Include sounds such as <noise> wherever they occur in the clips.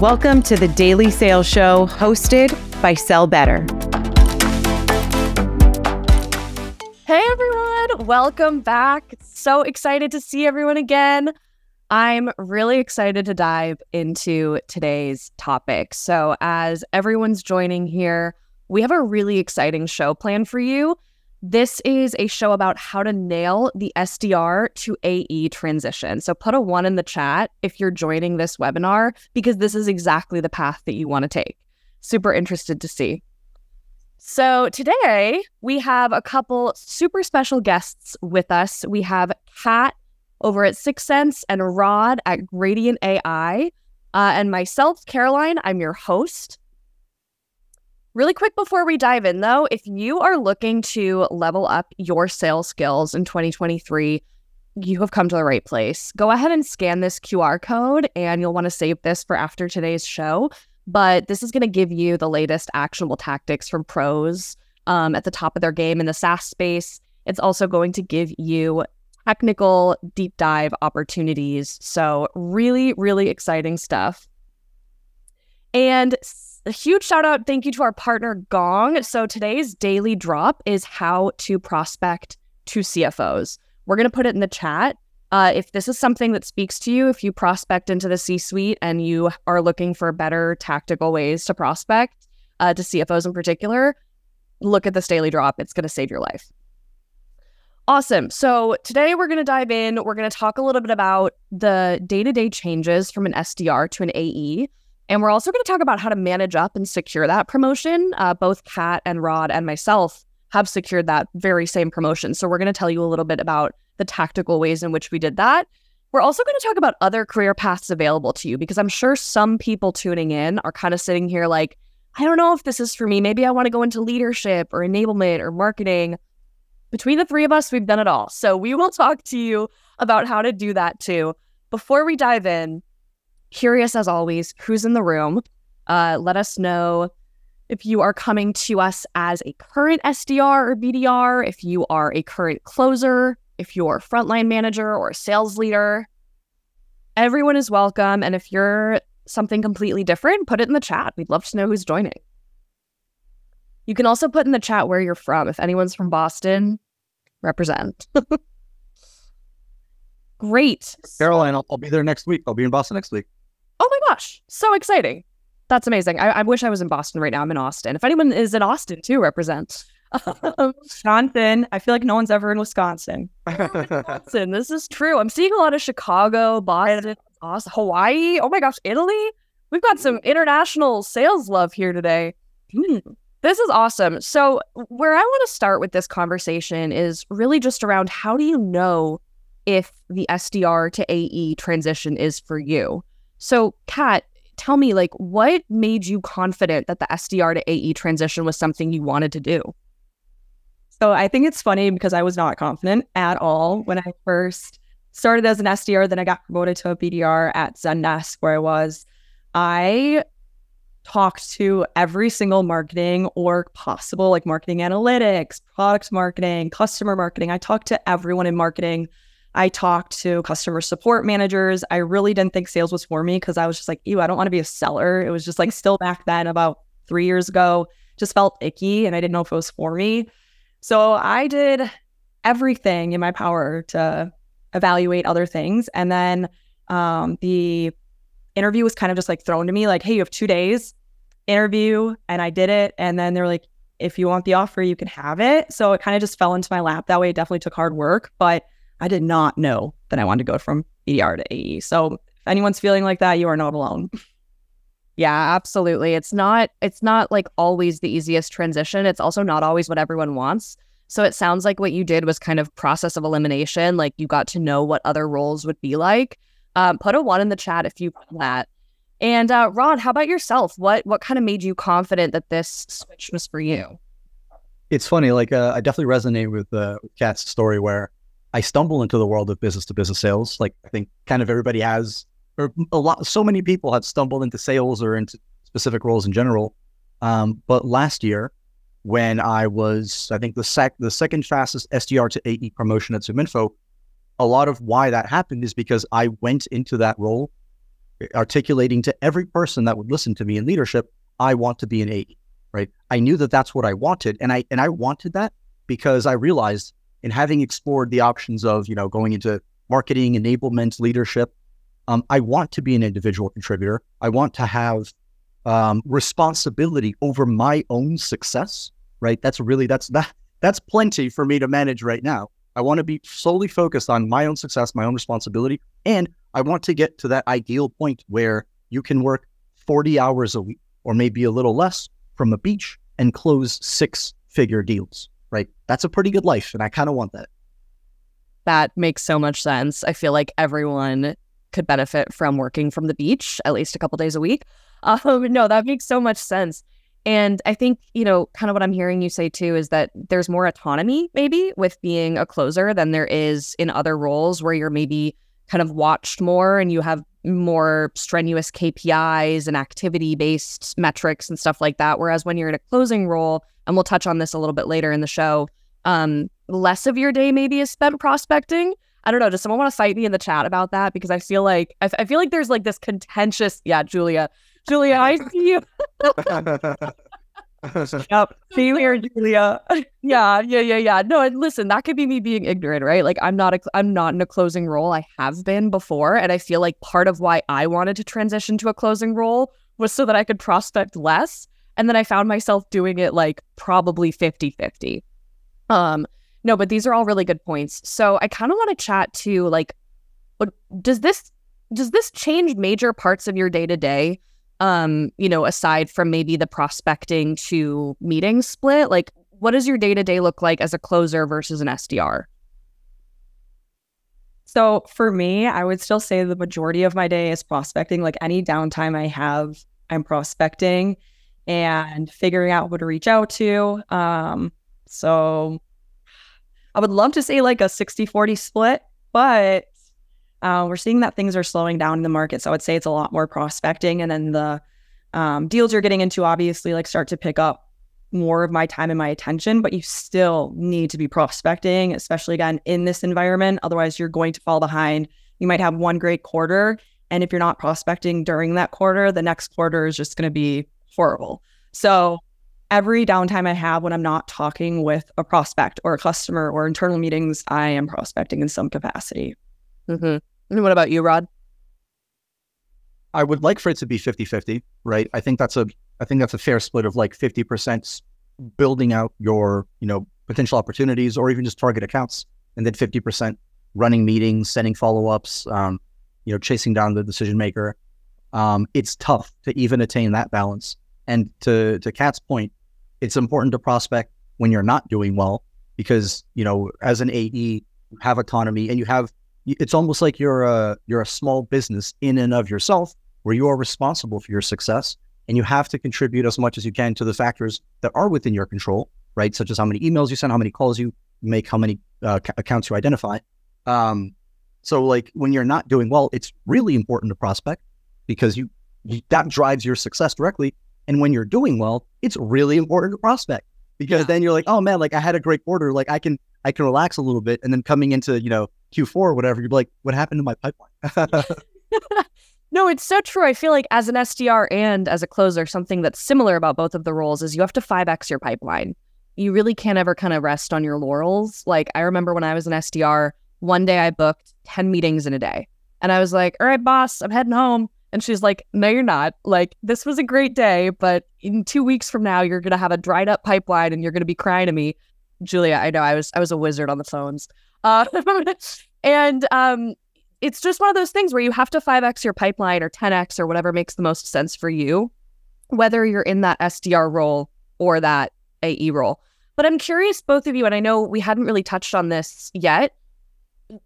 Welcome to the Daily Sales Show hosted by Sell Better. Hey everyone, welcome back. So excited to see everyone again. I'm really excited to dive into today's topic. So, as everyone's joining here, we have a really exciting show planned for you. This is a show about how to nail the SDR to AE transition. So put a one in the chat if you're joining this webinar, because this is exactly the path that you want to take. Super interested to see. So today we have a couple super special guests with us. We have Kat over at 6sense and Rod at Gradient AI, uh, and myself, Caroline. I'm your host. Really quick before we dive in, though, if you are looking to level up your sales skills in 2023, you have come to the right place. Go ahead and scan this QR code, and you'll want to save this for after today's show. But this is going to give you the latest actionable tactics from pros um, at the top of their game in the SaaS space. It's also going to give you technical deep dive opportunities. So, really, really exciting stuff. And a huge shout out, thank you to our partner Gong. So today's daily drop is how to prospect to CFOs. We're going to put it in the chat. Uh, if this is something that speaks to you, if you prospect into the C suite and you are looking for better tactical ways to prospect uh, to CFOs in particular, look at this daily drop. It's going to save your life. Awesome. So today we're going to dive in. We're going to talk a little bit about the day to day changes from an SDR to an AE. And we're also going to talk about how to manage up and secure that promotion. Uh, both Kat and Rod and myself have secured that very same promotion. So we're going to tell you a little bit about the tactical ways in which we did that. We're also going to talk about other career paths available to you because I'm sure some people tuning in are kind of sitting here like, I don't know if this is for me. Maybe I want to go into leadership or enablement or marketing. Between the three of us, we've done it all. So we will talk to you about how to do that too. Before we dive in, Curious as always, who's in the room? Uh, let us know if you are coming to us as a current SDR or BDR, if you are a current closer, if you're a frontline manager or a sales leader. Everyone is welcome. And if you're something completely different, put it in the chat. We'd love to know who's joining. You can also put in the chat where you're from. If anyone's from Boston, represent. <laughs> Great. Caroline, I'll, I'll, be there next week. I'll be in Boston next week. Oh my gosh, so exciting. That's amazing. I, I wish I was in Boston right now. I'm in Austin. If anyone is in Austin too, represent. <laughs> Wisconsin. I feel like no one's ever in Wisconsin. <laughs> Wisconsin. This is true. I'm seeing a lot of Chicago, Boston, Austin, Hawaii. Oh my gosh, Italy. We've got some international sales love here today. Hmm. This is awesome. So, where I want to start with this conversation is really just around how do you know if the SDR to AE transition is for you? So, Kat, tell me, like, what made you confident that the SDR to AE transition was something you wanted to do? So, I think it's funny because I was not confident at all when I first started as an SDR. Then I got promoted to a BDR at Zendesk, where I was. I talked to every single marketing or possible, like marketing analytics, product marketing, customer marketing. I talked to everyone in marketing I talked to customer support managers. I really didn't think sales was for me because I was just like, ew, I don't want to be a seller. It was just like still back then, about three years ago, just felt icky and I didn't know if it was for me. So I did everything in my power to evaluate other things. And then um, the interview was kind of just like thrown to me like, hey, you have two days interview. And I did it. And then they're like, if you want the offer, you can have it. So it kind of just fell into my lap that way. It definitely took hard work, but I did not know that I wanted to go from BDR to AE. So if anyone's feeling like that, you are not alone. <laughs> Yeah, absolutely. It's not it's not like always the easiest transition. It's also not always what everyone wants. So it sounds like what you did was kind of process of elimination. Like you got to know what other roles would be like. Um, put a one in the chat if you that. And uh, Rod, how about yourself? What what kind of made you confident that this switch was for you? It's funny. Like uh, I definitely resonate with uh, Kat's story where I stumble into the world of business to business sales. Like I think kind of everybody has, or a lot, so many people have stumbled into sales or into specific roles in general. Um, but last year, when I was, I think the sec the second fastest SDR to AE promotion at ZoomInfo, a lot of why that happened is because I went into that role articulating to every person that would listen to me in leadership, I want to be an AE, right? I knew that that's what I wanted. And I, and I wanted that because I realized in having explored the options of, you know, going into marketing, enablement, leadership, um, I want to be an individual contributor. I want to have um, responsibility over my own success, right? That's really, that's, that, that's plenty for me to manage right now. I want to be solely focused on my own success, my own responsibility. And I want to get to that ideal point where you can work 40 hours a week or maybe a little less from a beach and close six figure deals, right? That's a pretty good life. And I kind of want that. That makes so much sense. I feel like everyone could benefit from working from the beach at least a couple days a week. <laughs> Um, no, that makes so much sense. And I think, you know, kind of what I'm hearing you say too is that there's more autonomy maybe with being a closer than there is in other roles where you're maybe kind of watched more and you have more strenuous KPIs and activity based metrics and stuff like that. Whereas when you're in a closing role, and we'll touch on this a little bit later in the show, um, less of your day maybe is spent prospecting. I don't know. Does someone want to fight me in the chat about that? Because I feel like I, I feel like there's like this contentious. Yeah, Julia, Julia, I see you. <laughs> yep. See you here, Julia. <laughs> yeah, yeah, yeah, yeah. No, and listen, that could be me being ignorant, right? Like I'm not I'm not in a closing role. I have been before, and I feel like part of why I wanted to transition to a closing role was so that I could prospect less. And then I found myself doing it like probably 50-50. Um, no, but these are all really good points. So I kind of want to chat to like, what does this does this change major parts of your day to day? um, you know, aside from maybe the prospecting to meeting split? Like, what does your day to day look like as a closer versus an SDR? So for me, I would still say the majority of my day is prospecting. Like any downtime I have, I'm prospecting and figuring out who to reach out to. Um, so I would love to say like a 60 40 split, but uh, we're seeing that things are slowing down in the market. So I would say it's a lot more prospecting. And then the um, deals you're getting into obviously like start to pick up more of my time and my attention, but you still need to be prospecting, especially again in this environment. Otherwise, you're going to fall behind. You might have one great quarter. And if you're not prospecting during that quarter, the next quarter is just going to be horrible. So every downtime I have when I'm not talking with a prospect or a customer or internal meetings, I am prospecting in some capacity. Mm-hmm. And what about you, Rod? I would like for it to be 50-50, right? I think that's a I think that's a fair split of like 50% building out your, you know, potential opportunities or even just target accounts and then 50% running meetings, sending follow-ups, um, you know, chasing down the decision maker. Um, it's tough to even attain that balance. And to to Kat's point, it's important to prospect when you're not doing well because, you know, as an AE, you have autonomy and you have it's almost like you're a you're a small business in and of yourself where you are responsible for your success and you have to contribute as much as you can to the factors that are within your control right? Such as how many emails you send how many calls you make how many uh, accounts you identify. Um, so like when you're not doing well it's really important to prospect because you, you that drives your success directly and when you're doing well it's really important to prospect because yeah. then you're like oh man like i had a great quarter like i can i can relax a little bit and then coming into you know Q4 or whatever, you'd be like, what happened to my pipeline? <laughs> no, it's so true. I feel like as an SDR and as a closer, something that's similar about both of the roles is you have to 5X your pipeline. You really can't ever kind of rest on your laurels. Like I remember when I was an SDR, one day I booked 10 meetings in a day. And I was like, all right, boss, I'm heading home. And she's like, no, you're not. Like, this was a great day, but in two weeks from now, you're to have a dried up pipeline and you're to be crying to me. Julia, I know I was I was a wizard on the phones. Uh, <laughs> and um, it's just one of those things where you have to 5x your pipeline or 10x or whatever makes the most sense for you, whether you're in that SDR role or that AE role. But I'm curious, both of you, and I know we hadn't really touched on this yet.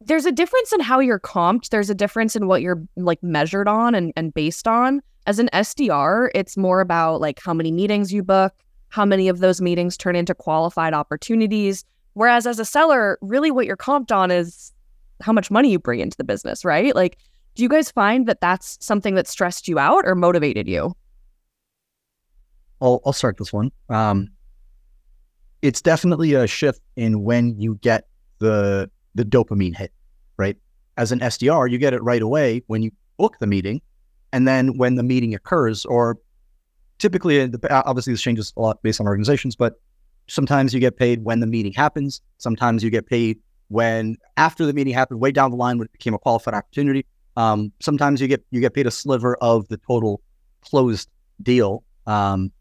There's a difference in how you're comped. There's a difference in what you're like measured on and, and based on. As an SDR, it's more about like how many meetings you book, how many of those meetings turn into qualified opportunities, Whereas as a seller, really what you're comped on is how much money you bring into the business, right? Like, do you guys find that that's something that stressed you out or motivated you? I'll, I'll start this one. Um, it's definitely a shift in when you get the the dopamine hit, right? As an SDR, you get it right away when you book the meeting, And then when the meeting occurs, or typically, obviously, this changes a lot based on organizations, but sometimes you get paid when the meeting happens. Sometimes you get paid when after the meeting happened, way down the line when it became a qualified opportunity. Um, sometimes you get you get paid a sliver of the total closed deal. Um,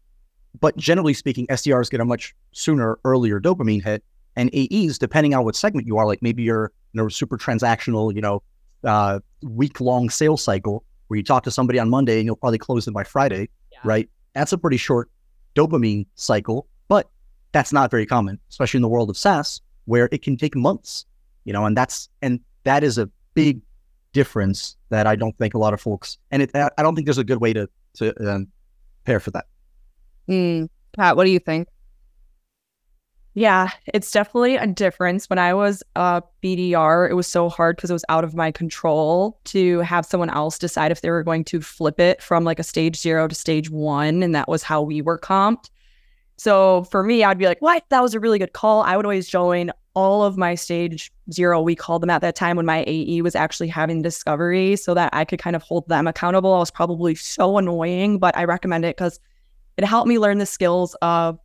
but generally speaking, SDRs get a much sooner, earlier dopamine hit, and AEs, depending on what segment you are, like maybe you're you know super transactional, you know, uh, week long sales cycle where you talk to somebody on Monday and you'll probably close them by Friday, yeah. right? That's a pretty short dopamine cycle, but that's not very common, especially in the world of SaaS where it can take months, you know, and that's and that is a big difference that I don't think a lot of folks, and it, I don't think there's a good way to to um, prepare for that. Mm. Kat, what do you think? Yeah, it's definitely a difference. When I was a BDR, it was so hard because it was out of my control to have someone else decide if they were going to flip it from like a stage zero to stage one. And that was how we were comped. So for me, I'd be like, what? That was a really good call. I would always join all of my stage zero, we called them at that time when my AE was actually having discovery so that I could kind of hold them accountable. I was probably so annoying, but I recommend it because it helped me learn the skills of,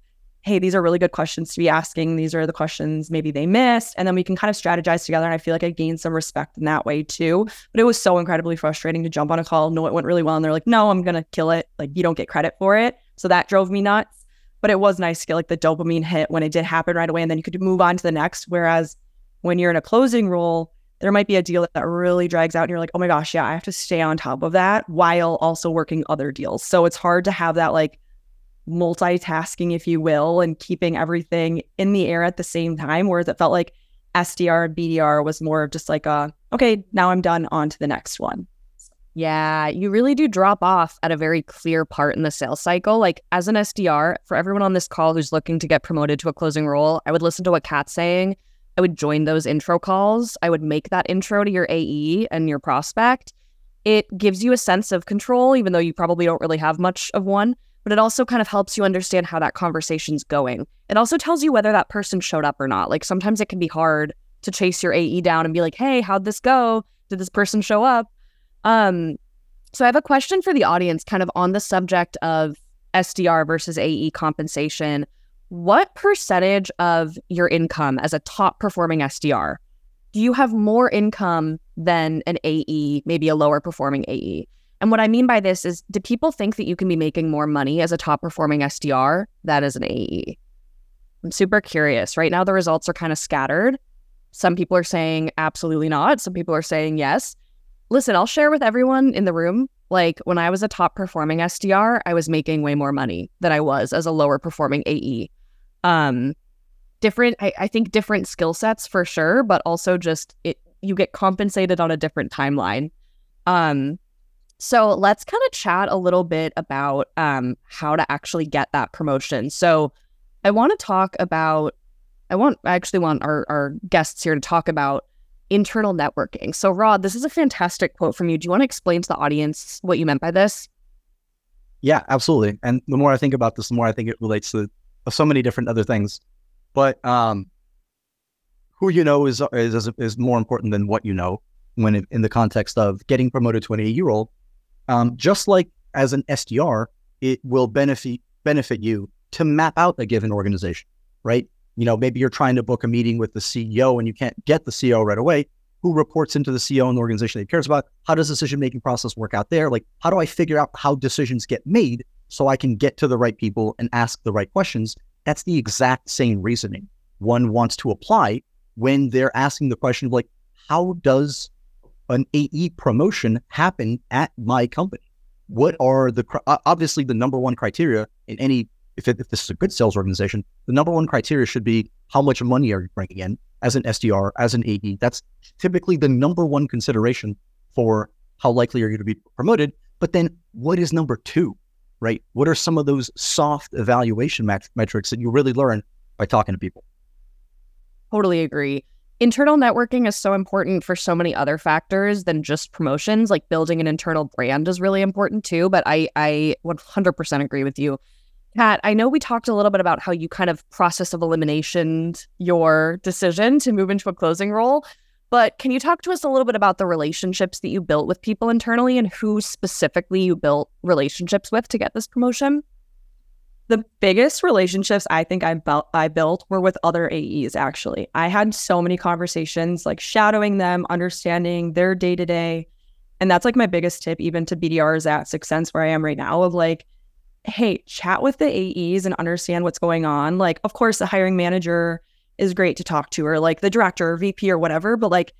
hey, these are really good questions to be asking. These are the questions maybe they missed. And then we can kind of strategize together. And I feel like I gained some respect in that way too. But it was so incredibly frustrating to jump on a call, know it went really well. And they're like, no, I'm going to kill it. Like, you don't get credit for it. So that drove me nuts but it was nice to get like the dopamine hit when it did happen right away. And then you could move on to the next. Whereas when you're in a closing role, there might be a deal that really drags out and you're like, oh my gosh, yeah, I have to stay on top of that while also working other deals. So it's hard to have that like multitasking, if you will, and keeping everything in the air at the same time. Whereas it felt like SDR and BDR was more of just like a, okay, now I'm done, on to the next one. Yeah, you really do drop off at a very clear part in the sales cycle. Like as an SDR, for everyone on this call who's looking to get promoted to a closing role, I would listen to what Kat's saying. I would join those intro calls. I would make that intro to your AE and your prospect. It gives you a sense of control, even though you probably don't really have much of one, but it also kind of helps you understand how that conversation's going. It also tells you whether that person showed up or not. Like sometimes it can be hard to chase your AE down and be like, hey, how'd this go? Did this person show up? Um, so I have a question for the audience, kind of on the subject of SDR versus AE compensation. What percentage of your income as a top performing SDR do you have more income than an AE, maybe a lower performing AE? And what I mean by this is, do people think that you can be making more money as a top performing SDR than as an AE? I'm super curious. Right now, the results are kind of scattered. Some people are saying absolutely not. Some people are saying yes listen, I'll share with everyone in the room. Like when I was a top performing SDR, I was making way more money than I was as a lower performing AE. Um, different, I, I think different skill sets for sure, but also just it, you get compensated on a different timeline. Um, so let's kind of chat a little bit about um, how to actually get that promotion. So I want to talk about, I want, I actually want our, our guests here to talk about internal networking. So, Rod, this is a fantastic quote from you. Do you want to explain to the audience what you meant by this? Yeah, absolutely. And the more I think about this, the more I think it relates to so many different other things. But um, who you know is, is is more important than what you know when it, in the context of getting promoted to an AE role. Um, just like as an SDR, it will benefit benefit you to map out a given organization, right? you know, maybe you're trying to book a meeting with the CEO and you can't get the CEO right away. Who reports into the CEO in the organization that cares about? How does decision making process work out there? Like, how do I figure out how decisions get made so I can get to the right people and ask the right questions? That's the exact same reasoning one wants to apply when they're asking the question of like, how does an AE promotion happen at my company? What are the obviously the number one criteria in any if, it, if this is a good sales organization, the number one criteria should be how much money are you bringing in as an SDR, as an AE. That's typically the number one consideration for how likely are you to be promoted. But then what is number two, right? What are some of those soft evaluation mat- metrics that you really learn by talking to people? Totally agree. Internal networking is so important for so many other factors than just promotions. Like building an internal brand is really important too. But I, I 100% agree with you. Kat, I know we talked a little bit about how you kind of process of elimination your decision to move into a closing role, But can you talk to us a little bit about the relationships that you built with people internally and who specifically you built relationships with to get this promotion? The biggest relationships I think I built I built were with other AEs actually. I had so many conversations like shadowing them, understanding their day-to-day. And that's like my biggest tip even to BDRs at 6sense where I am right now of like hey, chat with the AEs and understand what's going on. Like of course the hiring manager is great to talk to or like the director or VP or whatever, but like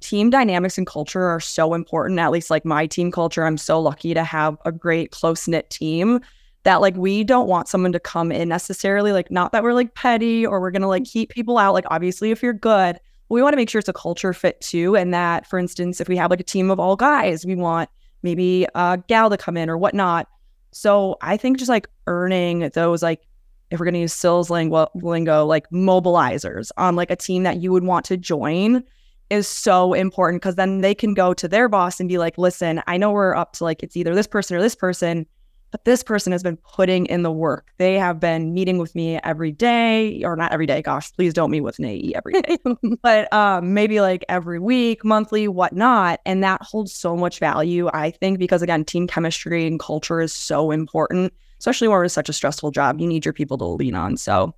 team dynamics and culture are so important. At least like my team culture, I'm so lucky to have a great close knit team that like we don't want someone to come in necessarily like not that we're like petty or we're going to like mm-hmm. keep people out like obviously if you're good we want to make sure it's a culture fit too and that for instance if we have like a team of all guys we want maybe a gal to come in or whatnot. So i think just like earning those like if we're going to use sales lingo, lingo like mobilizers on like a team that you would want to join is so important because then they can go to their boss and be like listen i know we're up to like it's either this person or this person but this person has been putting in the work. They have been meeting with me every day, or not every day. Gosh, please don't meet with an AE every day, <laughs> but um, maybe like every week, monthly, whatnot. And that holds so much value, I think, because again, team chemistry and culture is so important, especially when it's such a stressful job. You need your people to lean on. So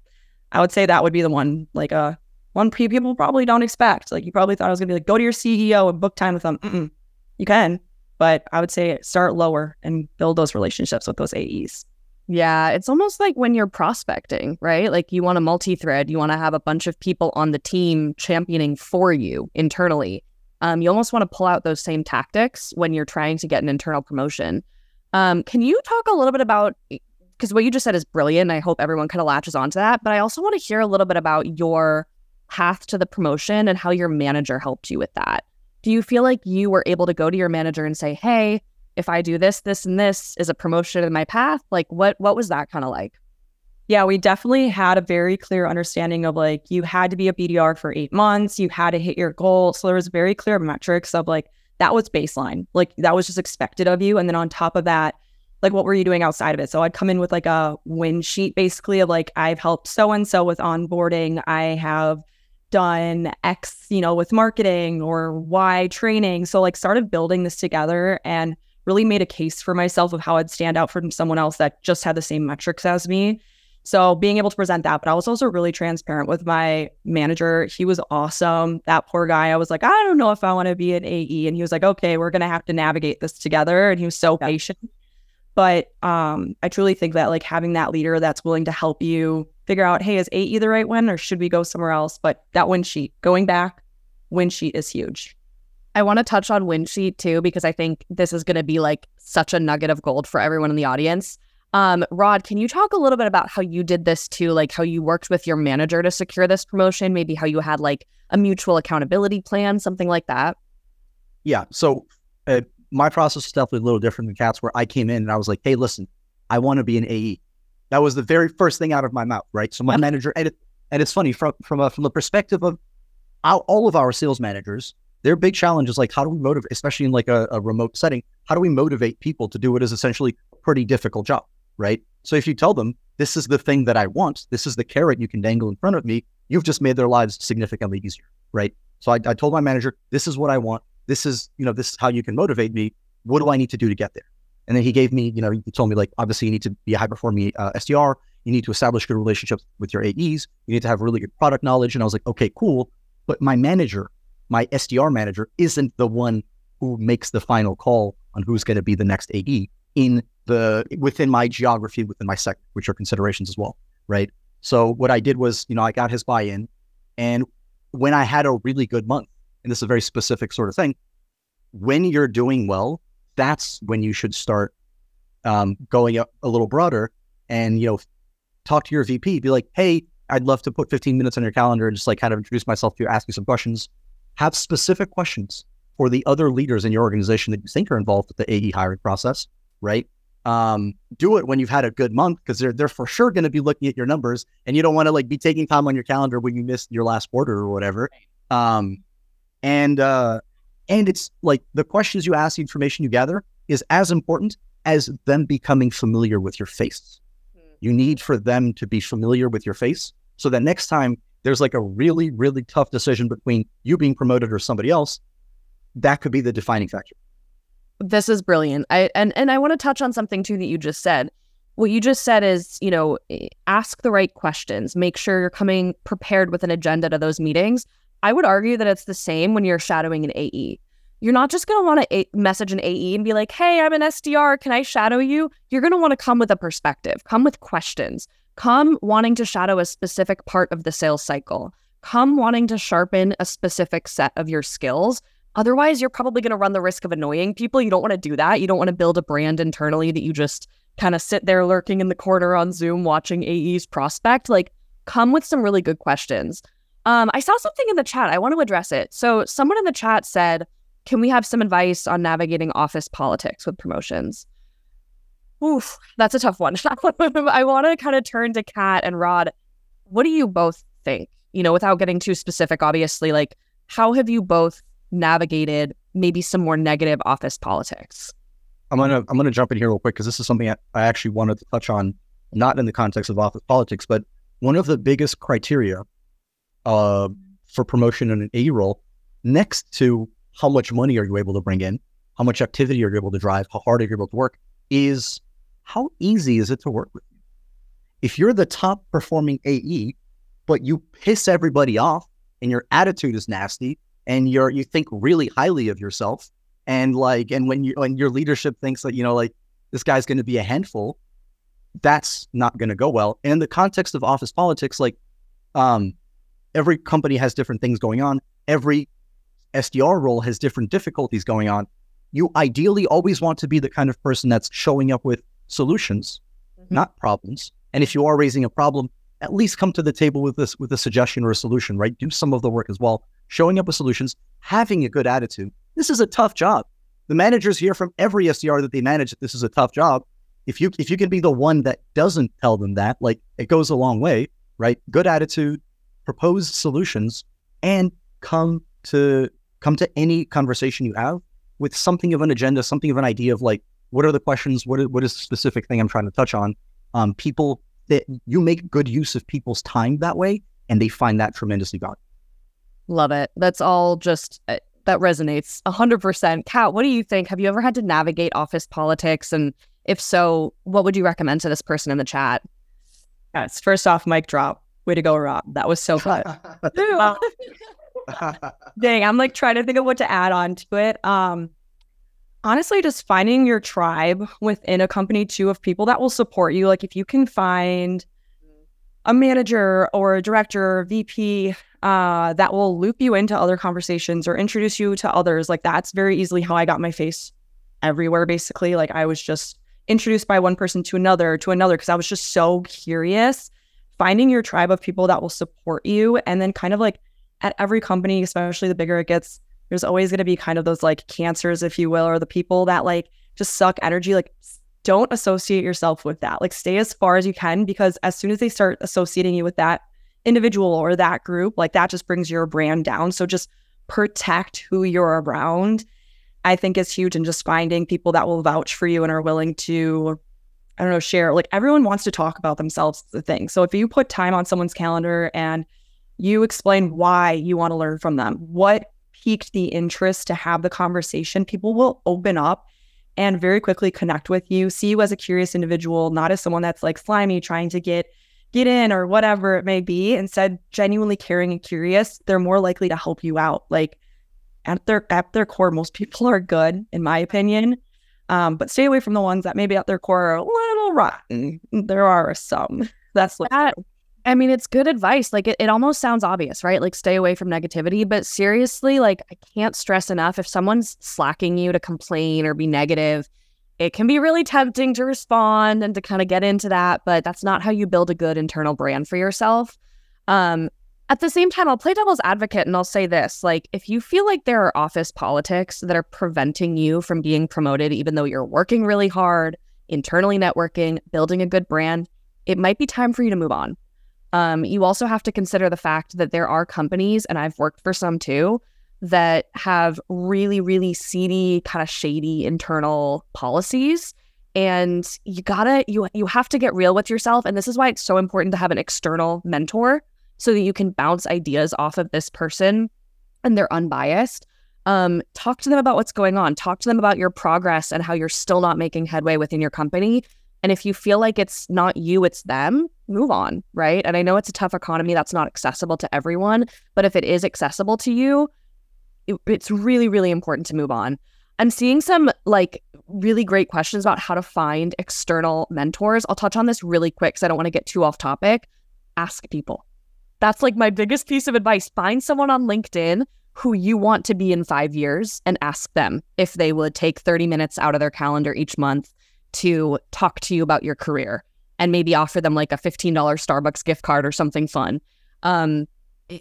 I would say that would be the one, like a uh, one people probably don't expect. Like you probably thought I was gonna be like, go to your CEO and book time with them. Mm-mm. You can, but I would say start lower and build those relationships with those AEs. Yeah, it's almost like when you're prospecting, right? Like you want a multi thread, you want to have a bunch of people on the team championing for you internally. Um, you almost want to pull out those same tactics when you're trying to get an internal promotion. Um, can you talk a little bit about because what you just said is brilliant. I hope everyone kind of latches onto that. But I also want to hear a little bit about your path to the promotion and how your manager helped you with that do you feel like you were able to go to your manager and say, "Hey, if I do this, this, and this, is a promotion in my path?" Like, what what was that kind of like? Yeah, we definitely had a very clear understanding of like you had to be a BDR for eight months, you had to hit your goal. So there was very clear metrics of like that was baseline, like that was just expected of you, and then on top of that. Like, what were you doing outside of it? So, I'd come in with like a win sheet basically of like, I've helped so and so with onboarding. I have done X, you know, with marketing or Y training. So like started building this together and really made a case for myself of how I'd stand out from someone else that just had the same metrics as me. So being able to present that, but I was also really transparent with my manager. He was awesome. That poor guy, I was like, I don't know if I want to be an AE. And he was like, okay, we're going to have to navigate this together. And he was so patient. But um, I truly think that like having that leader that's willing to help you figure out, hey, is AE the right one or should we go somewhere else? But that win sheet, going back, win sheet is huge. I want to touch on win sheet too, because I think this is going to be like such a nugget of gold for everyone in the audience. Um, Rod, can you talk a little bit about how you did this too? Like how you worked with your manager to secure this promotion, maybe how you had like a mutual accountability plan, something like that? Yeah. So uh, my process is definitely a little different than Kat's, where I came in and I was like, hey, listen, I want to be an AE. That was the very first thing out of my mouth, right? So my manager, and, it, and it's funny from from a, from the perspective of our, all of our sales managers, their big challenge is like, how do we motivate, especially in like a, a remote setting, how do we motivate people to do what is essentially a pretty difficult job, right? So if you tell them this is the thing that I want, this is the carrot you can dangle in front of me, you've just made their lives significantly easier, right? So I, I told my manager, this is what I want. This is, you know, this is how you can motivate me. What do I need to do to get there? And then he gave me, you know, he told me like, obviously you need to be a high performing uh, SDR. You need to establish good relationships with your AEs. You need to have really good product knowledge. And I was like, okay, cool. But my manager, my SDR manager, isn't the one who makes the final call on who's going to be the next AE in the within my geography, within my sector, which are considerations as well, right? So what I did was, you know, I got his buy-in, and when I had a really good month, and this is a very specific sort of thing, when you're doing well, that's when you should start um, going a, a little broader and you know talk to your VP. Be like, hey, I'd love to put 15 minutes on your calendar and just like kind of introduce myself to you, ask you some questions. Have specific questions for the other leaders in your organization that you think are involved with the AE hiring process, right? Um, do it when you've had a good month because they're they're for sure going to be looking at your numbers, and you don't want to like be taking time on your calendar when you missed your last quarter or whatever. Um, and uh, and it's like the questions you ask, the information you gather is as important as them becoming familiar with your face. Mm-hmm. You need for them to be familiar with your face so that next time there's like a really, really tough decision between you being promoted or somebody else, that could be the defining factor. This is brilliant. I and and I want to touch on something too that you just said. What you just said is, you know, ask the right questions. Make sure you're coming prepared with an agenda to those meetings. I would argue that it's the same when you're shadowing an AE. You're not just going to want to a- message an AE and be like, "Hey, I'm an SDR. Can I shadow you?" You're going to want to come with a perspective. Come with questions. Come wanting to shadow a specific part of the sales cycle. Come wanting to sharpen a specific set of your skills. Otherwise, you're probably going to run the risk of annoying people. You don't want to do that. You don't want to build a brand internally that you just kind of sit there lurking in the corner on Zoom watching AEs prospect. Like, come with some really good questions. Um, I saw something in the chat. I want to address it. So, someone in the chat said, Can we have some advice on navigating office politics with promotions? Oof, that's a tough one. <laughs> I want to kind of turn to Kat and Rod. What do you both think? You know, without getting too specific, obviously, like, how have you both navigated maybe some more negative office politics? I'm gonna I'm gonna jump in here real quick because this is something I, I actually wanted to touch on, not in the context of office politics, but one of the biggest criteria uh, for promotion in an A role, next to how much money are you able to bring in, how much activity are you able to drive, how hard are you able to work, is how easy is it to work with you? If you're the top performing AE, but you piss everybody off and your attitude is nasty and you're you think really highly of yourself, and like and when you when your leadership thinks that you know like this guy's going to be a handful that's not going to go well and in the context of office politics like um every company has different things going on every sdr role has different difficulties going on you ideally always want to be the kind of person that's showing up with solutions mm-hmm. not problems and if you are raising a problem at least come to the table with this with a suggestion or a solution right do some of the work as well showing up with solutions having a good attitude this is a tough job. The managers hear from every SDR that they manage that this is a tough job. If you if you can be the one that doesn't tell them that, like it goes a long way, right? Good attitude, propose solutions, and come to come to any conversation you have with something of an agenda, something of an idea of like what are the questions, what is, what is the specific thing I'm trying to touch on. Um, people that you make good use of people's time that way, and they find that tremendously valuable. Love it. That's all just uh, that resonates 100%. Kat, what do you think? Have you ever had to navigate office politics? And if so, what would you recommend to this person in the chat? Yes, first off, mic drop. Way to go, Rod. That was so fun. <laughs> <laughs> Dang, I'm like trying to think of what to add on to it. Um, honestly, just finding your tribe within a company too of people that will support you. Like if you can find a manager or a director or VP uh, that will loop you into other conversations or introduce you to others. Like that's very easily how I got my face everywhere, basically. Like I was just introduced by one person to another, to another, because I was just so curious. Finding your tribe of people that will support you. And then kind of like at every company, especially the bigger it gets, there's always going to be kind of those like cancers, if you will, or the people that like just suck energy. Like don't associate yourself with that. Like stay as far as you can because as soon as they start associating you with that individual or that group, like that just brings your brand down. So just protect who you're around. I think is huge and just finding people that will vouch for you and are willing to I don't know, share. Like everyone wants to talk about themselves, the thing. So if you put time on someone's calendar and you explain why you want to learn from them, what piqued the interest to have the conversation, people will open up and very quickly connect with you, see you as a curious individual, not as someone that's like slimy trying to get get in or whatever it may be. Instead, genuinely caring and curious, they're more likely to help you out. Like at their at their core, most people <laughs> are good, in my opinion. Um, but stay away from the ones that maybe at their core are a little rotten. There are some. That's that. I mean, it's good advice. Like it, it almost sounds obvious, right? Like stay away from negativity. But seriously, like I can't stress enough if someone's slacking you to complain or be negative, it can be really tempting to respond and to kind of get into that, but that's not how you build a good internal brand for yourself. Um, at the same time, I'll play devil's advocate and I'll say this like, if you feel like there are office politics that are preventing you from being promoted, even though you're working really hard, internally networking, building a good brand, it might be time for you to move on. Um, you also have to consider the fact that there are companies, and I've worked for some too, that have really, really seedy, kind of shady internal policies. And you gotta, you you have to get real with yourself. And this is why it's so important to have an external mentor so that you can bounce ideas off of this person and they're unbiased. Um, talk to them about what's going on. Talk to them about your progress and how you're still not making headway within your company. And if you feel like it's not you, it's them, move on, right? And I know it's a tough economy that's not accessible to everyone, but if it is accessible to you, it, it's really, really important to move on. I'm seeing some like really great questions about how to find external mentors. I'll touch on this really quick because I don't want to get too off topic. Ask people. That's like my biggest piece of advice. Find someone on LinkedIn who you want to be in five years and ask them if they would take 30 minutes out of their calendar each month to talk to you about your career and maybe offer them like a $15 Starbucks gift card or something fun. Um,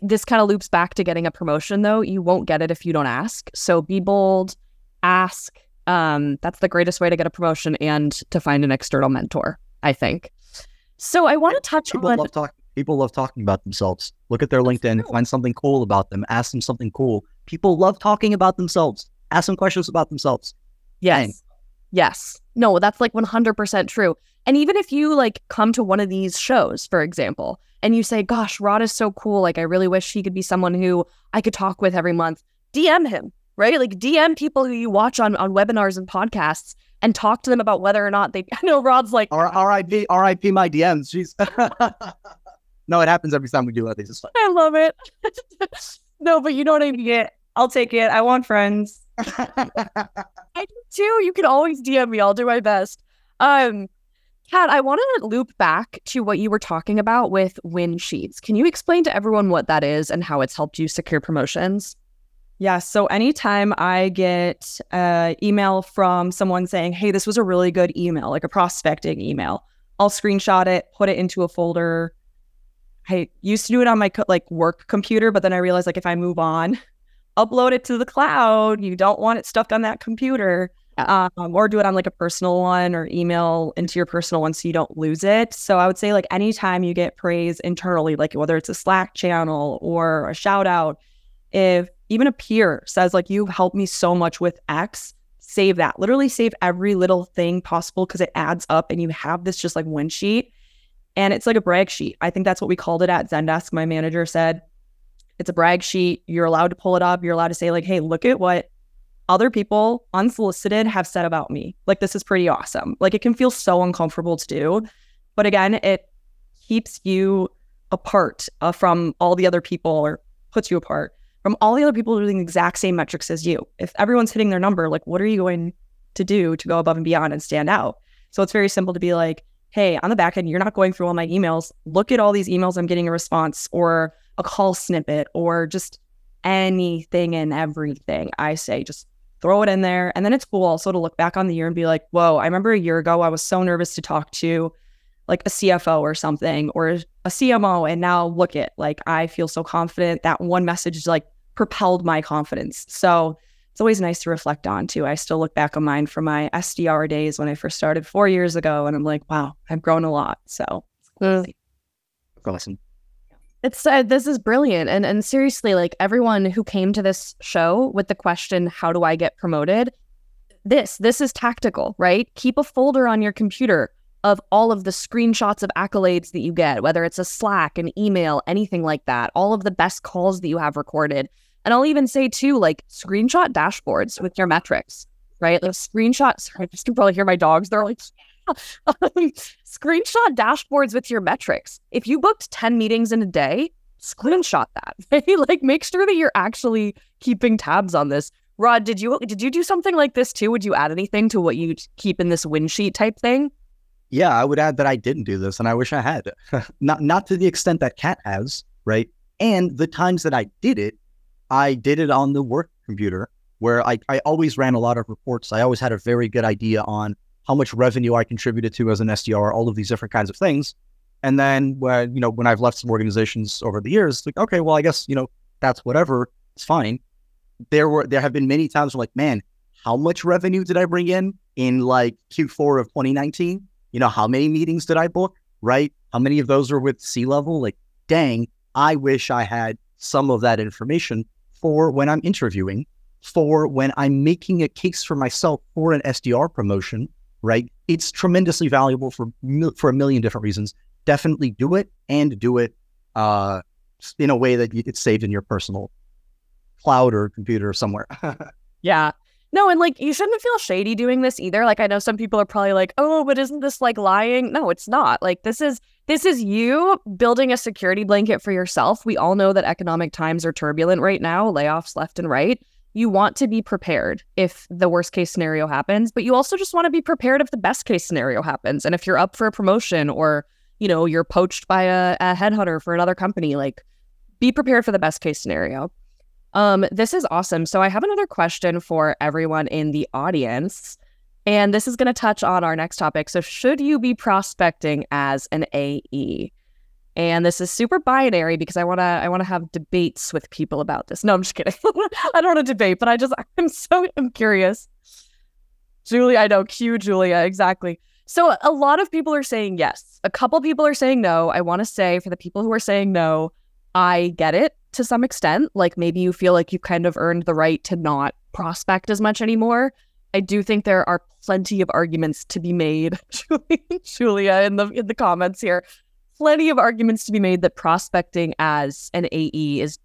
this kind of loops back to getting a promotion though. You won't get it if you don't ask. So be bold, ask. Um, that's the greatest way to get a promotion and to find an external mentor, I think. So I want to touch people on love talk, people love talking about themselves. Look at their LinkedIn, find something cool about them, ask them something cool. People love talking about themselves. Ask them questions about themselves. Yes. Dang. Yes. No, that's like 100% true. And even if you like come to one of these shows, for example, and you say, gosh, Rod is so cool. Like, I really wish he could be someone who I could talk with every month. DM him, right? Like, DM people who you watch on, on webinars and podcasts and talk to them about whether or not they. <laughs> I know Rod's like, R- RIP, RIP my DMs. Jeez. <laughs> no, it happens every time we do one of these. It's fun. I love it. <laughs> no, but you know what I mean. I'll take it. I want friends. <laughs> I do too. You can always DM me. I'll do my best. Um, Kat, I want to loop back to what you were talking about with win sheets. Can you explain to everyone what that is and how it's helped you secure promotions? Yeah. So anytime I get an email from someone saying, hey, this was a really good email, like a prospecting email, I'll screenshot it, put it into a folder. I used to do it on my co- like work computer, but then I realized like if I move on, <laughs> upload it to the cloud. You don't want it stuck on that computer. Um, or do it on like a personal one or email into your personal one so you don't lose it. So I would say like anytime you get praise internally, like whether it's a Slack channel or a shout out, if even a peer says like you've helped me so much with X, save that. Literally save every little thing possible because it adds up and you have this just like win sheet. And it's like a brag sheet. I think that's what we called it at Zendesk. My manager said it's a brag sheet. You're allowed to pull it up. You're allowed to say, like, hey, look at what other people unsolicited have said about me. Like, this is pretty awesome. Like, it can feel so uncomfortable to do. But again, it keeps you apart uh, from all the other people or puts you apart from all the other people doing the exact same metrics as you. If everyone's hitting their number, like, what are you going to do to go above and beyond and stand out? So it's very simple to be like, hey, on the back end, you're not going through all my emails. Look at all these emails I'm getting a response or a call snippet or just anything and everything. I say just throw it in there. And then it's cool also to look back on the year and be like, whoa, I remember a year ago, I was so nervous to talk to like a CFO or something or a CMO. And now look at like, I feel so confident. That one message like propelled my confidence. So it's always nice to reflect on too. I still look back on mine from my SDR days when I first started four years ago. And I'm like, wow, I've grown a lot. So Mm. Awesome. It's uh, this is brilliant, and and seriously, like everyone who came to this show with the question, "How do I get promoted?" This this is tactical, right? Keep a folder on your computer of all of the screenshots of accolades that you get, whether it's a Slack, an email, anything like that. All of the best calls that you have recorded, and I'll even say too, like screenshot dashboards with your metrics, right? Like screenshots. <laughs> I just can probably hear my dogs. They're like. <laughs> screenshot dashboards with your metrics. If you booked 10 meetings in a day, screenshot that. <laughs> Right? like make sure that you're actually keeping tabs on this. Rod, did you did you do something like this too? Would you add anything to what you keep in this win sheet type thing? Yeah, I would add that I didn't do this, and I wish I had. not not to the extent that Kat has, right? And the times that I did it, I did it on the work computer, where I I always ran a lot of reports. I always had a very good idea on how much revenue I contributed to as an SDR, all of these different kinds of things. And then when you know when I've left some organizations over the years, like okay, well I guess you know that's whatever, it's fine. There were there have been many times where like, man, how much revenue did I bring in in like Q4 of 2019? You know, how many meetings did I book? Right? How many of those were with C level? Like, dang, I wish I had some of that information for when I'm interviewing, for when I'm making a case for myself for an SDR promotion right? It's tremendously valuable for for a million different reasons. Definitely do it and do it uh, in a way that it's saved in your personal cloud or computer somewhere. <laughs> yeah. No, and like you shouldn't feel shady doing this either. Like I know some people are probably like, "Oh, but isn't this like lying?" No, it's not. Like this is this is you building a security blanket for yourself. We all know that economic times are turbulent right now, layoffs left and right. You want to be prepared if the worst case scenario happens, but you also just want to be prepared if the best case scenario happens. And if you're up for a promotion or, you know, you're poached by a, a headhunter for another company, like be prepared for the best case scenario. Um, this is awesome. So I have another question for everyone in the audience. And this is going to touch on our next topic. So, should you be prospecting as an AE? And this is super binary because I want to I want to have debates with people about this. No, I'm just kidding. <laughs> I don't want to debate, but I just <laughs> I'm so I'm curious. Julia, I know, cue Julia, exactly. So a lot of people are saying yes. A couple people are saying no. I want to say for the people who are saying no, I get it to some extent. Like maybe you feel like you kind of earned the right to not prospect as much anymore. I do think there are plenty of arguments to be made, <laughs> Julia, in the in the comments here. Plenty of arguments to be made that prospecting as an AE is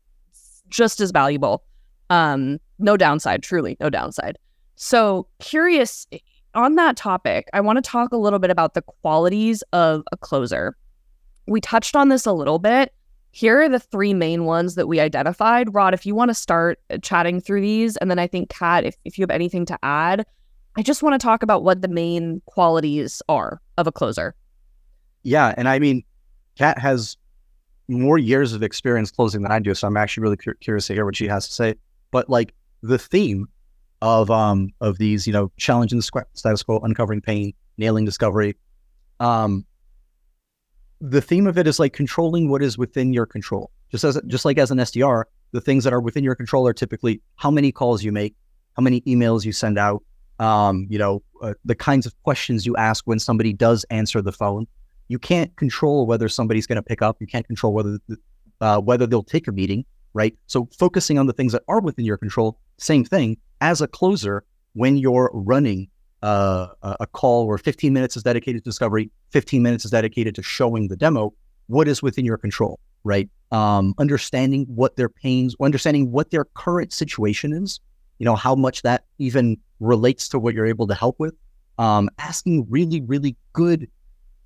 just as valuable. Um, no downside, truly, no downside. So curious on that topic, I want to talk a little bit about the qualities of a closer. We touched on this a little bit, here are the three main ones that we identified. Rod, if you want to start uh, chatting through these, and then I think, Kat, if, if you have anything to add, I just want to talk about what the main qualities are of a closer. Yeah. And I mean, Kat has more years of experience closing than I do. So I'm actually really cu- curious to hear what she has to say. But like the theme of um of these, you know, challenging the status quo, uncovering pain, nailing discovery, um, the theme of it is like controlling what is within your control. Just as just like as an SDR, the things that are within your control are typically how many calls you make, how many emails you send out, um, you know, uh, the kinds of questions you ask when somebody does answer the phone. You can't control whether somebody's going to pick up. You can't control whether uh, whether they'll take a meeting, right? So focusing on the things that are within your control. Same thing as a closer when you're running uh, a call where 15 minutes is dedicated to discovery, 15 minutes is dedicated to showing the demo, what is within your control, right? Um, understanding what their pains, understanding what their current situation is, you know, how much that even relates to what you're able to help with. Um, asking really, really good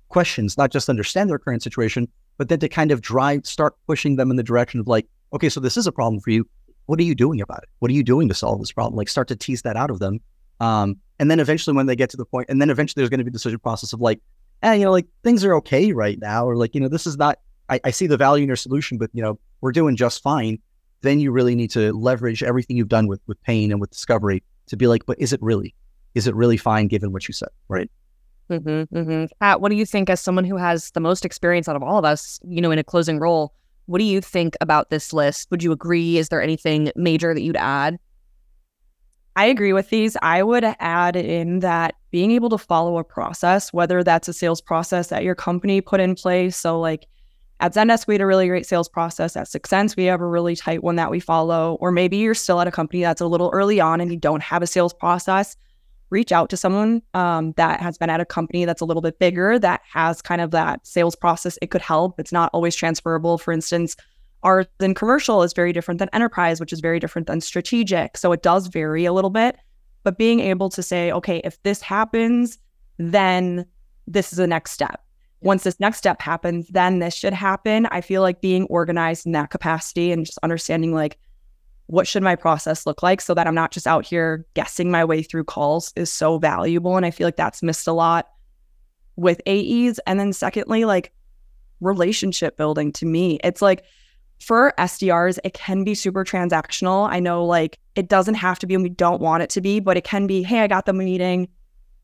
questions, not just understand their current situation, but then to kind of drive, start pushing them in the direction of like, okay, so this is a problem for you. What are you doing about it? What are you doing to solve this problem? Like, start to tease that out of them. Um, and then eventually, when they get to the point, and then eventually there's going to be a decision process of like, eh, you know, like things are okay right now, or like, you know, this is not, I, I see the value in your solution, but, you know, we're doing just fine. Then you really need to leverage everything you've done with, with pain and with discovery to be like, but is it really? Is it really fine given what you said? Right. Mm-hmm, mm-hmm. Pat, what do you think as someone who has the most experience out of all of us, you know, in a closing role? What do you think about this list? Would you agree? Is there anything major that you'd add? I agree with these. I would add in that being able to follow a process, whether that's a sales process that your company put in place. So, like at Zendesk, we had a really great sales process. At 6sense, we have a really tight one that we follow. Or maybe you're still at a company that's a little early on and you don't have a sales process. Reach out to someone um, that has been at a company that's a little bit bigger that has kind of that sales process. It could help. It's not always transferable. For instance, Ours in commercial is very different than enterprise, which is very different than strategic. So it does vary a little bit. But being able to say, okay, if this happens, then this is the next step. Once this next step happens, then this should happen. I feel like being organized in that capacity and just understanding like what should my process look like so that I'm not just out here guessing my way through calls is so valuable. And I feel like that's missed a lot with AEs. And then secondly, like relationship building to me, it's like for SDRs, it can be super transactional. I know like it doesn't have to be and we don't want it to be, but it can be, hey, I got the meeting,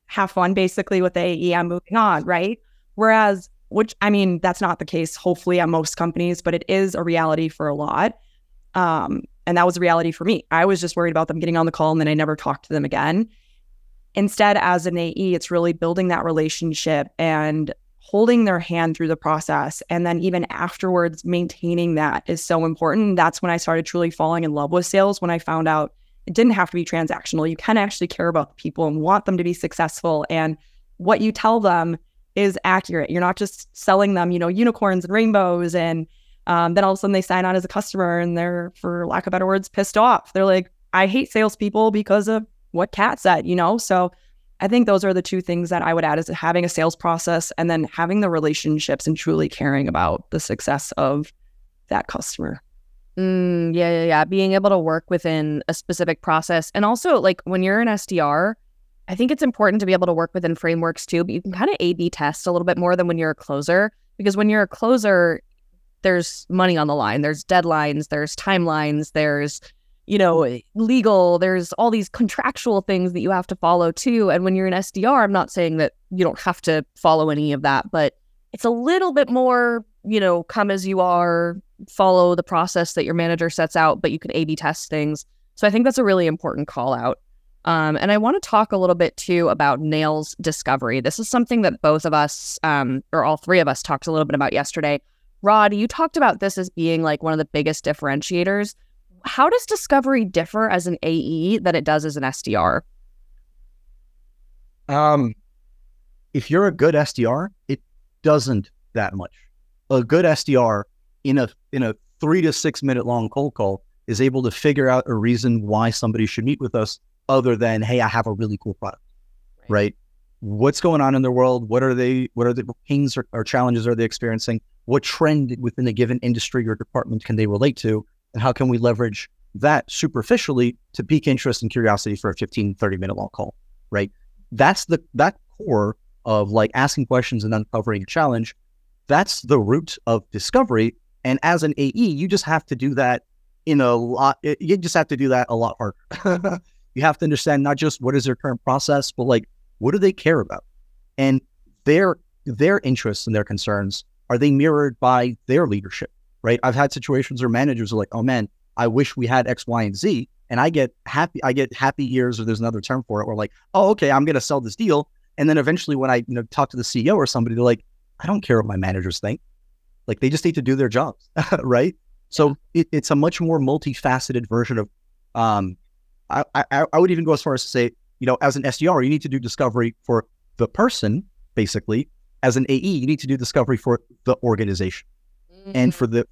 have fun basically with the AE, I'm moving on, right? Whereas, which I mean, that's not the case, hopefully, at most companies, but it is a reality for a lot. Um, and that was a reality for me. I was just worried about them getting on the call and then I never talked to them again. Instead, as an AE, it's really building that relationship and holding their hand through the process and then even afterwards maintaining that is so important that's when i started truly falling in love with sales when i found out it didn't have to be transactional you can actually care about people and want them to be successful and what you tell them is accurate you're not just selling them you know unicorns and rainbows and Um, then all of a sudden they sign on as a customer and they're, for lack of better words, pissed off. They're like, I hate salespeople because of what Kat said, you know? So I think those are the two things that I would add is having a sales process and then having the relationships and truly caring about the success of that customer. Mm, yeah, yeah, yeah. Being able to work within a specific process. And also, like when you're an SDR, I think it's important to be able to work within frameworks too, but you can kind of A B test a little bit more than when you're a closer. Because when you're a closer, there's money on the line, there's deadlines, there's timelines, there's, you know, legal, there's all these contractual things that you have to follow too. And when you're an SDR, I'm not saying that you don't have to follow any of that, but it's a little bit more, you know, come as you are, follow the process that your manager sets out, but you can A B test things. So I think that's a really important call out. Um, and I want to talk a little bit too about Nails discovery. This is something that both of us, um, or all three of us, talked a little bit about yesterday. Rod, you talked about this as being like one of the biggest differentiators. How does discovery differ as an AE than it does as an SDR? Um, if you're a good SDR, it doesn't that much. A good SDR in a in a three to six minute long cold call is able to figure out a reason why somebody should meet with us other than hey i have a really cool product right, right? what's going on in their world what are they what are the pains or, or, challenges are they experiencing what trend within a given industry or department can they relate to and how can we leverage that superficially to pique interest and curiosity for a 15 30 minute long call right that's the that core of like asking questions and uncovering a challenge that's the root of discovery and as an AE, you just have to do that in a lot. You just have to do that a lot harder. <laughs> you have to understand not just what is their current process, but like what do they care about, and their their interests and their concerns are they mirrored by their leadership? Right. I've had situations where managers are like, "Oh man, I wish we had X, Y, and Z," and I get happy. I get happy ears, or there's another term for it. Where like, "Oh, okay, I'm going to sell this deal," and then eventually, when I you know talk to the CEO or somebody, they're like, "I don't care what my managers think." Like they just need to do their jobs, <laughs> right? So it, it's a much more multifaceted version of. Um, I, I I would even go as far as to say, you know, as an SDR, you need to do discovery for the person, basically. As an AE, you need to do discovery for the organization. And for the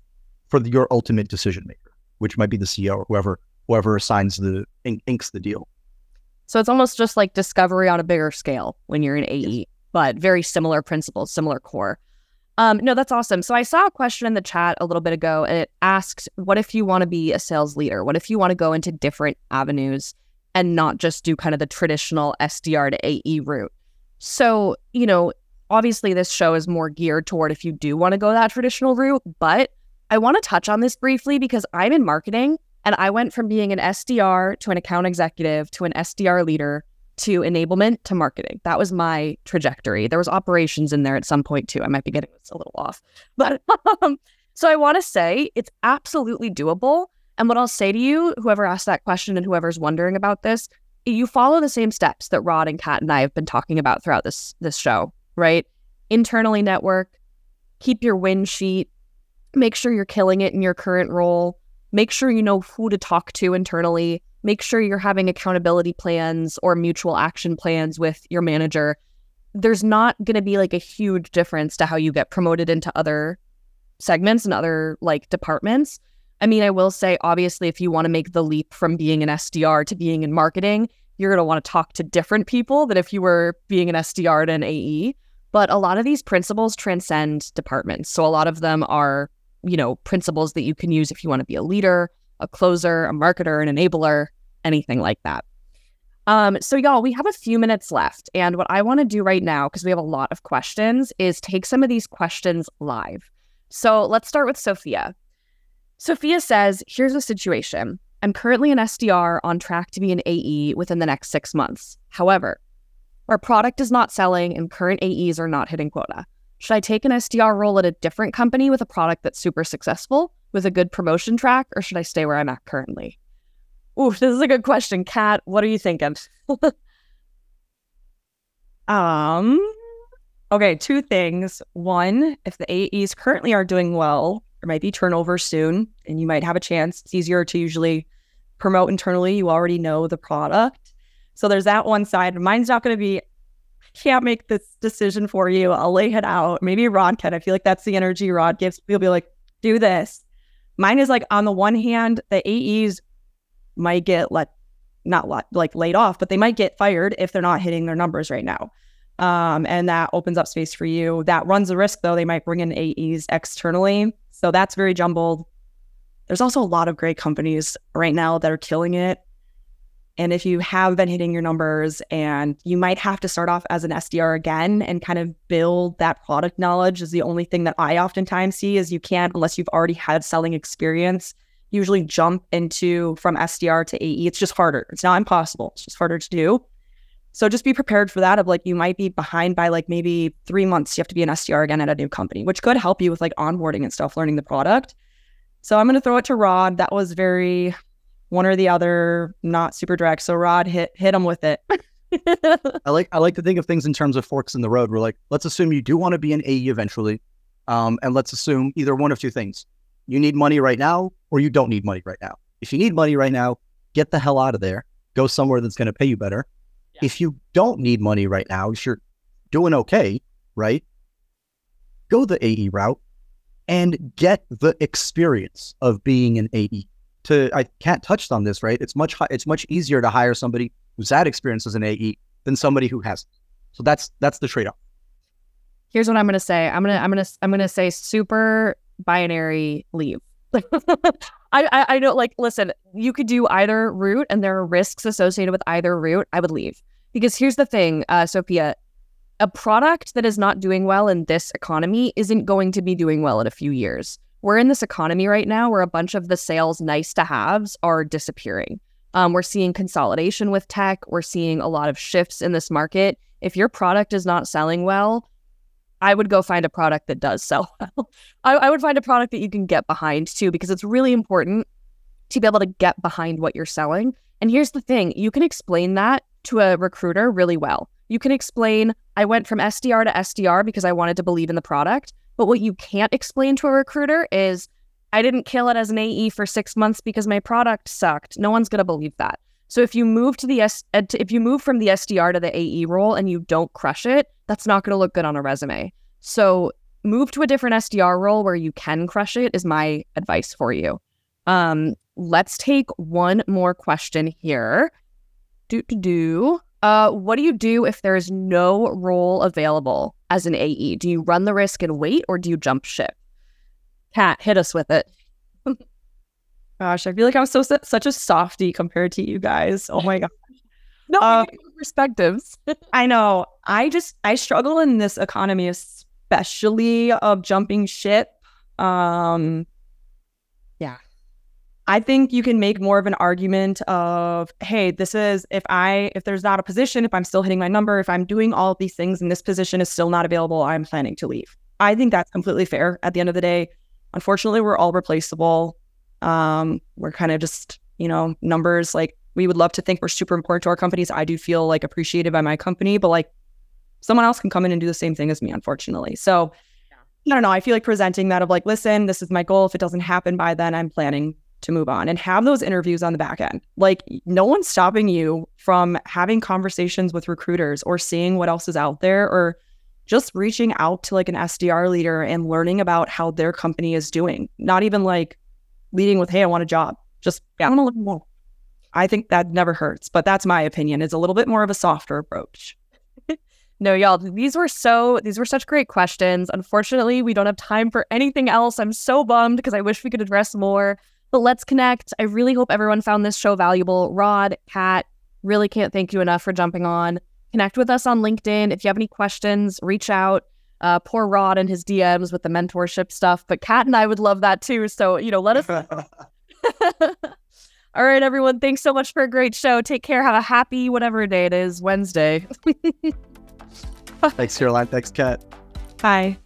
for the, your ultimate decision maker, which might be the CEO or whoever whoever assigns the inks the deal. So it's almost just like discovery on a bigger scale when you're an AE, yes. but very similar principles, similar core. Um, no, that's awesome. So I saw a question in the chat a little bit ago, and it asked, "What if you want to be a sales leader? What if you want to go into different avenues and not just do kind of the traditional SDR to AE route?" So you know, obviously, this show is more geared toward if you do want to go that traditional route, but I want to touch on this briefly because I'm in marketing and I went from being an SDR to an account executive to an SDR leader to enablement to marketing. That was my trajectory. There was operations in there at some point too. I might be getting this a little off. <laughs> But um, so I want to say it's absolutely doable. And what I'll say to you, whoever asked that question and whoever's wondering about this, you follow the same steps that Rod and Kat and I have been talking about throughout this this show, right? Internally network, keep your win sheet, make sure you're killing it in your current role, make sure you know who to talk to internally, make sure you're having accountability plans or mutual action plans with your manager. There's not going to be like a huge difference to how you get promoted into other segments and other like departments. I mean, I will say, obviously, if you want to make the leap from being an SDR to being in marketing, you're going to want to talk to different people than if you were being an SDR to an AE. But a lot of these principles transcend departments. So a lot of them are, you know, principles that you can use if you want to be a leader a closer, a marketer, an enabler, anything like that. Um, so y'all, we have a few minutes left. And what I want to do right now, because we have a lot of questions, is take some of these questions live. So let's start with Sophia. Sophia says, here's a situation. I'm currently an SDR on track to be an AE within the next six months. However, our product is not selling and current AEs are not hitting quota. Should I take an SDR role at a different company with a product that's super successful? with a good promotion track, or should I stay where I'm at currently? Ooh, <laughs> this is a good question. Kat, what are you thinking? <laughs> um, okay, two things. One, if the AEs currently are doing well, there might be turnover soon, and you might have a chance. It's easier to usually promote internally. You already know the product. So there's that one side. Mine's not going to be, can't make this decision for you. I'll lay it out. Maybe Rod can. I feel like that's the energy Rod gives. He'll be like, do this. Mine is like on the one hand, the AEs might get let not let, like laid off, but they might get fired if they're not hitting their numbers right now. Um, and that opens up space for you. That runs the risk though, they might bring in AEs externally. So that's very jumbled. There's also a lot of great companies right now that are killing it. And if you have been hitting your numbers and you might have to start off as an SDR again and kind of build that product knowledge is the only thing that I oftentimes see is you can't unless you've already had selling experience usually jump into from SDR to AE. It's just harder. It's not impossible. It's just harder to do. So just be prepared for that of like you might be behind by like maybe 3 months you have to be an SDR again at a new company, which could help you with like onboarding and stuff, learning the product. So I'm going to throw it to Rod. That was very one or the other, not super direct. So Rod hit hit him with it. <laughs> I like I like to think of things in terms of forks in the road. We're like, let's assume you do want to be an AE eventually, um, and let's assume either one of two things: you need money right now, or you don't need money right now. If you need money right now, get the hell out of there. Go somewhere that's going to pay you better. Yeah. If you don't need money right now, if you're doing okay, right? Go the AE route and get the experience of being an AE to I can't touched on this, right? It's much it's much easier to hire somebody who's had experience as an AE than somebody who hasn't. So that's that's the trade off. Here's what I'm gonna say. I'm gonna I'm gonna I'm gonna say super binary leave. <laughs> I, I I know like listen, you could do either route and there are risks associated with either route. I would leave. Because here's the thing, uh, Sophia, a product that is not doing well in this economy isn't going to be doing well in a few years we're in this economy right now where a bunch of the sales nice to haves are disappearing. Um, we're seeing consolidation with tech. We're seeing a lot of shifts in this market. If your product is not selling well, I would go find a product that does sell <laughs> well. I, I would find a product that you can get behind too, because it's really important to be able to get behind what you're selling. And here's the thing you can explain that to a recruiter really well. You can explain, I went from SDR to SDR because I wanted to believe in the product. But what you can't explain to a recruiter is I didn't kill it as an AE for six months because my product sucked. No one's gonna believe that. So if you move to the S, if you move from the SDR to the AE role and you don't crush it, that's not gonna look good on a resume. So move to a different SDR role where you can crush it is my advice for you. Um, let's take one more question here. Do do do. Uh, what do you do if there is no role available as an AE? Do you run the risk and wait, or do you jump ship? Kat, hit us with it. <laughs> Gosh, I feel like I'm so such a softy compared to you guys. Oh my god. <laughs> no uh, perspectives. <laughs> I know. I just I struggle in this economy, especially of jumping ship. Um, I think you can make more of an argument of, hey, this is if I if there's not a position, if I'm still hitting my number, if I'm doing all of these things and this position is still not available, I'm planning to leave. I think that's completely fair at the end of the day. Unfortunately, we're all replaceable. Um, we're kind of just, you know, numbers like we would love to think we're super important to our companies. I do feel like appreciated by my company, but like someone else can come in and do the same thing as me, unfortunately. So I don't know. I feel like presenting that of like, listen, this is my goal. If it doesn't happen by then, I'm planning to move on and have those interviews on the back end. Like, no one's stopping you from having conversations with recruiters or seeing what else is out there or just reaching out to like an SDR leader and learning about how their company is doing. Not even like leading with, hey, I want a job. Just, yeah, I want to learn more. I think that never hurts, but that's my opinion. It's a little bit more of a softer approach. <laughs> no, y'all, these were so, these were such great questions. Unfortunately, we don't have time for anything else. I'm so bummed because I wish we could address more. But let's connect. I really hope everyone found this show valuable. Rod, Kat, really can't thank you enough for jumping on. Connect with us on LinkedIn. If you have any questions, reach out. Uh, poor Rod and his DMs with the mentorship stuff, but Kat and I would love that too. So, you know, let us. <laughs> <laughs> All right, everyone. Thanks so much for a great show. Take care. Have a happy whatever day it is, Wednesday. <laughs> Thanks, Caroline. Thanks, Kat. Bye.